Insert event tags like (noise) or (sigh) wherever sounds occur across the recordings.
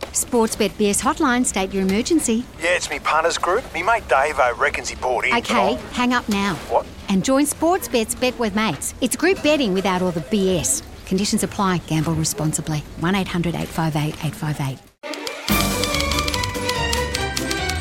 Sportsbet BS hotline, state your emergency. Yeah, it's me punters group. Me mate Dave I reckons he bought in. Okay, hang up now. What? And join Sportsbet's Bet with Mates. It's group betting without all the BS. Conditions apply. Gamble responsibly. 1 800 858 858.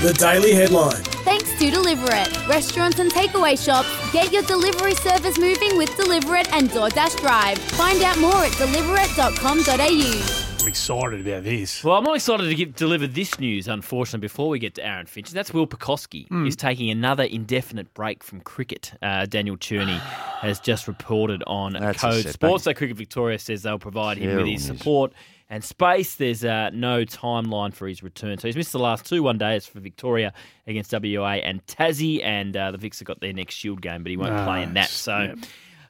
The Daily Headline. Thanks to Deliver It. Restaurants and takeaway shops, get your delivery service moving with Deliver It and DoorDash Drive. Find out more at deliverit.com.au. Excited about this. Well, I'm not excited to give, deliver this news, unfortunately, before we get to Aaron Finch. That's Will Pucovski. He's taking another indefinite break from cricket. Uh, Daniel Cherny (sighs) has just reported on That's Code. Sports. So Cricket Victoria says they'll provide him with his support and space. There's uh, no timeline for his return. So he's missed the last two one days for Victoria against WA and Tassie, and uh, the Vics have got their next Shield game, but he won't play in that. So.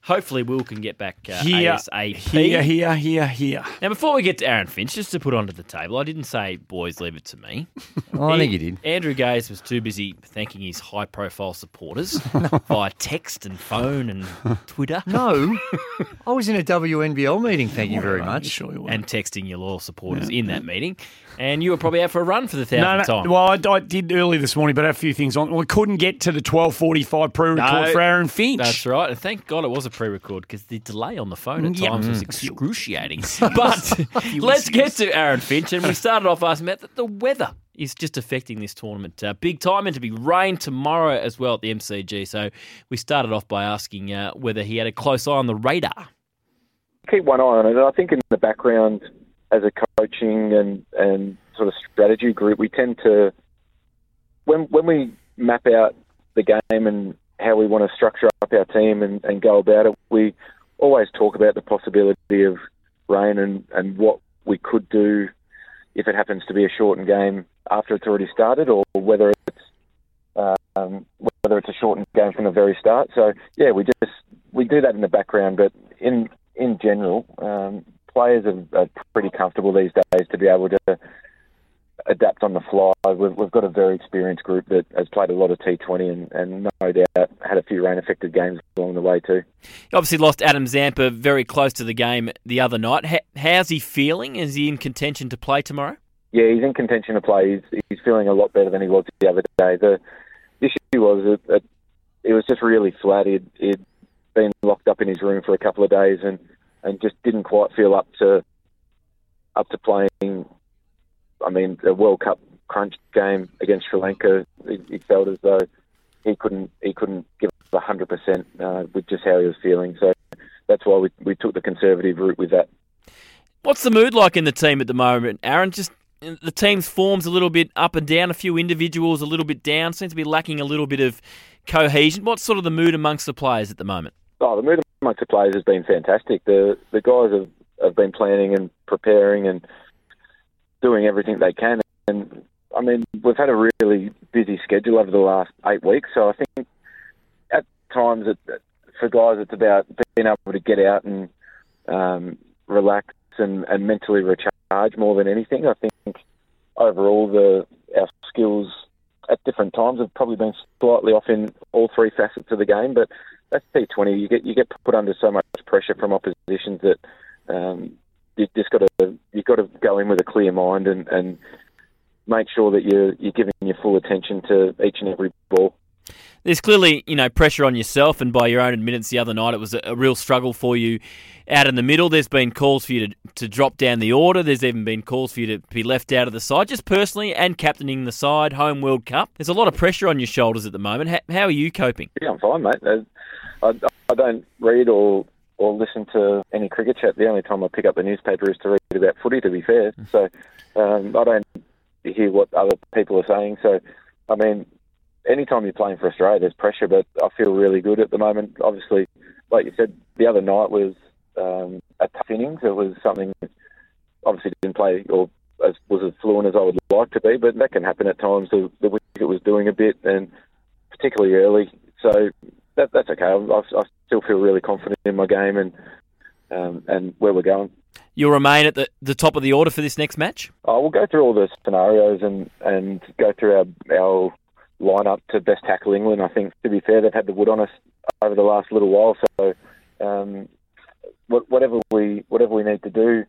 Hopefully Will can get back uh, Here, ASAP. here, here, here, here. Now, before we get to Aaron Finch, just to put onto the table, I didn't say, boys, leave it to me. (laughs) Oh, I think you did. Andrew Gaze was too busy thanking his high profile supporters (laughs) via text and phone and (laughs) Twitter. No, I was in a WNBL meeting. Thank you very much. sure you. And texting your loyal supporters in that meeting. And you were probably out for a run for the thousandth No, no. time. Well, I, I did early this morning, but I had a few things on. We couldn't get to the twelve forty-five pre-record No, for Aaron Finch. That's right. And thank God it was a pre record because the delay on the phone at Yeah. times was Mm. excruciating. (laughs) but (laughs) let's get to Aaron Finch. And we started off asking about that the weather is just affecting this tournament uh, big time and to be rain tomorrow as well at the MCG. So we started off by asking uh, whether he had a close eye on the radar. keep one eye on it. And I think in the background, as a coaching and, and sort of strategy group, we tend to when when we map out the game and how we want to structure up our team and, and go about it, we always talk about the possibility of rain and, and what we could do if it happens to be a shortened game after it's already started, or whether it's um, whether it's a shortened game from the very start. So yeah, we just we do that in the background, but in in general, um, players are, are pretty comfortable these days to be able to adapt on the fly. We've, we've got a very experienced group that has played a lot of T20 and, and no doubt had a few rain affected games along the way too. He obviously lost Adam Zampa very close to the game the other night. How's he feeling? Is he in contention to play tomorrow? Yeah, he's in contention to play. He's, he's feeling a lot better than he was the other day. The issue was that, that it was just really flat. He'd, he'd been locked up in his room for a couple of days and, and just didn't quite feel up to up to playing. I mean, a World Cup crunch game against Sri Lanka. He, felt as though he couldn't he couldn't give hundred percent uh, with just how he was feeling. So that's why we we took the conservative route with that. What's the mood like in the team at the moment, Aaron? Just the team's forms a little bit up and down. A few individuals a little bit down. Seems to be lacking a little bit of cohesion. What's sort of the mood amongst the players at the moment? Oh, the mood amongst the players has been fantastic. The the guys have, have been planning and preparing and doing everything they can. And I mean, we've had a really busy schedule over the last eight weeks. So I think at times it, for guys, it's about being able to get out and um, relax and, and mentally recharge more than anything. I think overall the our skills at different times have probably been slightly off in all three facets of the game, but that's T20. You get you get put under so much pressure from oppositions that um, you just got to you got to go in with a clear mind and, and make sure that you're you're giving your full attention to each and every ball. There's clearly, you know, pressure on yourself, and by your own admittance, the other night it was a, real struggle for you out in the middle. There's been calls for you to, to drop down the order. There's even been calls for you to be left out of the side, just personally and captaining the side, home World Cup. There's a lot of pressure on your shoulders at the moment. How, how are you coping? Yeah, I'm fine, mate. I, I don't read or or listen to any cricket chat. The only time I pick up the newspaper is to read about footy. To be fair, so um, I don't hear what other people are saying. So, I mean, anytime you're playing for Australia, there's pressure, but I feel really good at the moment. Obviously, like you said, the other night was um, a tough innings. It was something obviously didn't play or as was as fluent as I would like to be, but that can happen at times. The, the wicket was doing a bit, and particularly early. So that, that's okay. I, I, still feel really confident in my game and um, and where we're going. You'll remain at the, the top of the order for this next match. Oh, we'll go through all the scenarios and, and go through our our lineup to best tackle England. I think to be fair, they've had the wood on us over the last little while. So um, whatever we whatever we need to do,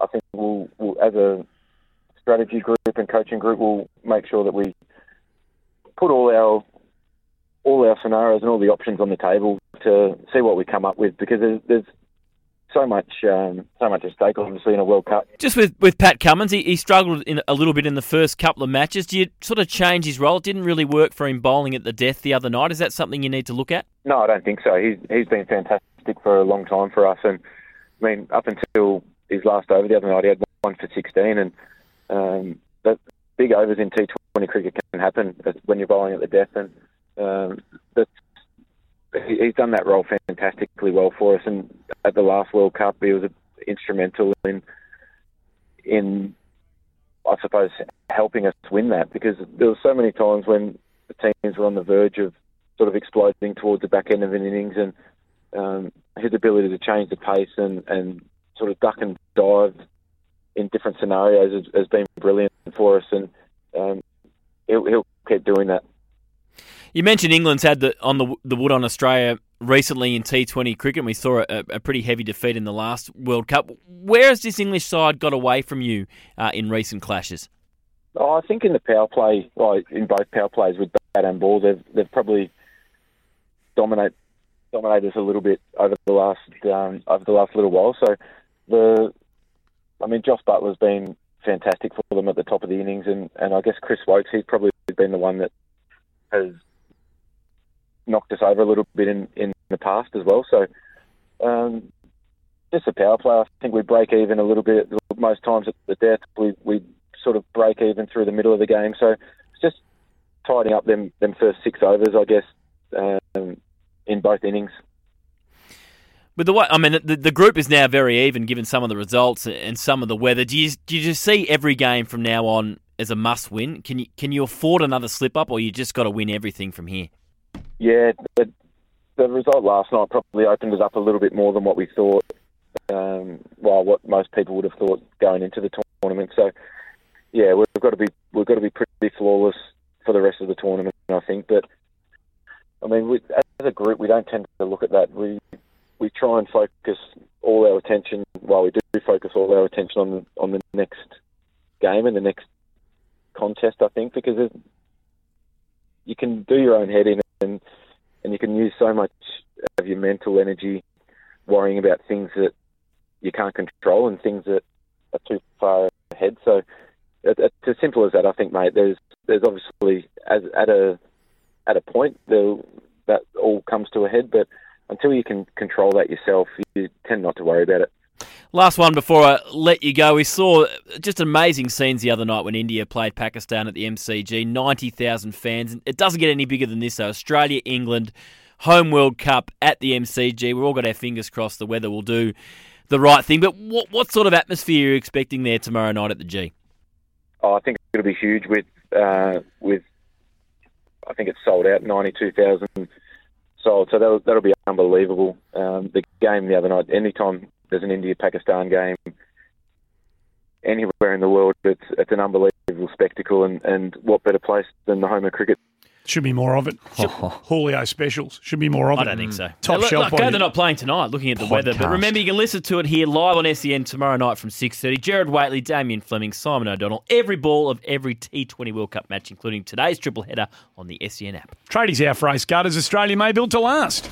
I think we'll, we'll as a strategy group and coaching group, we'll make sure that we put all our all our scenarios and all the options on the table to see what we come up with because there's, there's so much um, so much at stake, obviously, in a World Cup. Just with, with Pat Cummins, he, he struggled in, a little bit in the first couple of matches. Do you sort of change his role? It didn't really work for him bowling at the death the other night. Is that something you need to look at? No, I don't think so. He's he's been fantastic for a long time for us, and I mean up until his last over the other night, he had one for 16, and um, big overs in T20 cricket can happen when you're bowling at the death, and um, he's done that role fantastically well for us. And at the last World Cup, he was instrumental in in I suppose helping us win that because there were so many times when the teams were on the verge of sort of exploding towards the back end of an innings, and um, his ability to change the pace and, and sort of duck and dive in different scenarios has, has been brilliant for us, and um, he'll, he'll keep doing that. You mentioned England's had the on the the wood on Australia recently in T20 cricket. We saw a, a, pretty heavy defeat in the last World Cup. Where has this English side got away from you uh, in recent clashes? Oh, I think in the power play, well, in both power plays with bat and ball, they've they've probably dominate dominated us a little bit over the last um, over the last little while. So the, I mean, Jos Buttler's been fantastic for them at the top of the innings, and, and I guess Chris Woakes, he's probably been the one that has knocked us over a little bit in, in the past as well. So um, just a power play. I think we break even a little bit most times at the death. We we sort of break even through the middle of the game. So it's just tidying up them them first six overs, I guess, um, in both innings. But the way, I mean, the, the group is now very even given some of the results and some of the weather. Do you do you just see every game from now on as a must win? Can you can you afford another slip up, or you just got to win everything from here? Yeah, the, the result last night probably opened us up a little bit more than what we thought. Um, well, what most people would have thought going into the tournament. So, yeah, we've got to be we've got to be pretty flawless for the rest of the tournament. I think, but I mean, we, as a group, we don't tend to look at that. We we try and focus all our attention. Well, we do focus all our attention on the, on the next game and the next contest. I think because you can do your own head in and and you can use so much of your mental energy worrying about things that you can't control and things that are too far ahead. So it's as simple as that, I think, mate. There's there's obviously as at a at a point that all comes to a head, but until you can control that yourself, you tend not to worry about it. Last one before I let you go. We saw just amazing scenes the other night when India played Pakistan at the MCG. 90,000 fans. It doesn't get any bigger than this, though. Australia, England, home World Cup at the MCG. We've all got our fingers crossed the weather will do the right thing. But what, what sort of atmosphere are you expecting there tomorrow night at the G? Oh, I think it'll be huge with, uh, with I think it's sold out, 92,000 sold. So that'll, that'll be unbelievable. Um, the game the other night, anytime there's an India Pakistan game anywhere in the world. It's it's an unbelievable spectacle, and, and what better place than the home of cricket should be more of it. (laughs) Oh. Julio specials. Should be more of I it. I don't think so. Top look, shelf. Look, they're not playing tonight, looking at the Podcast. weather. But remember, you can listen to it here live on SEN tomorrow night from 6.30. Gerard Whateley, Damien Fleming, Simon O'Donnell. Every ball of every T20 World Cup match, including today's triple header on the SEN app. Tradies out for Ace Gutters. Australia may build to last.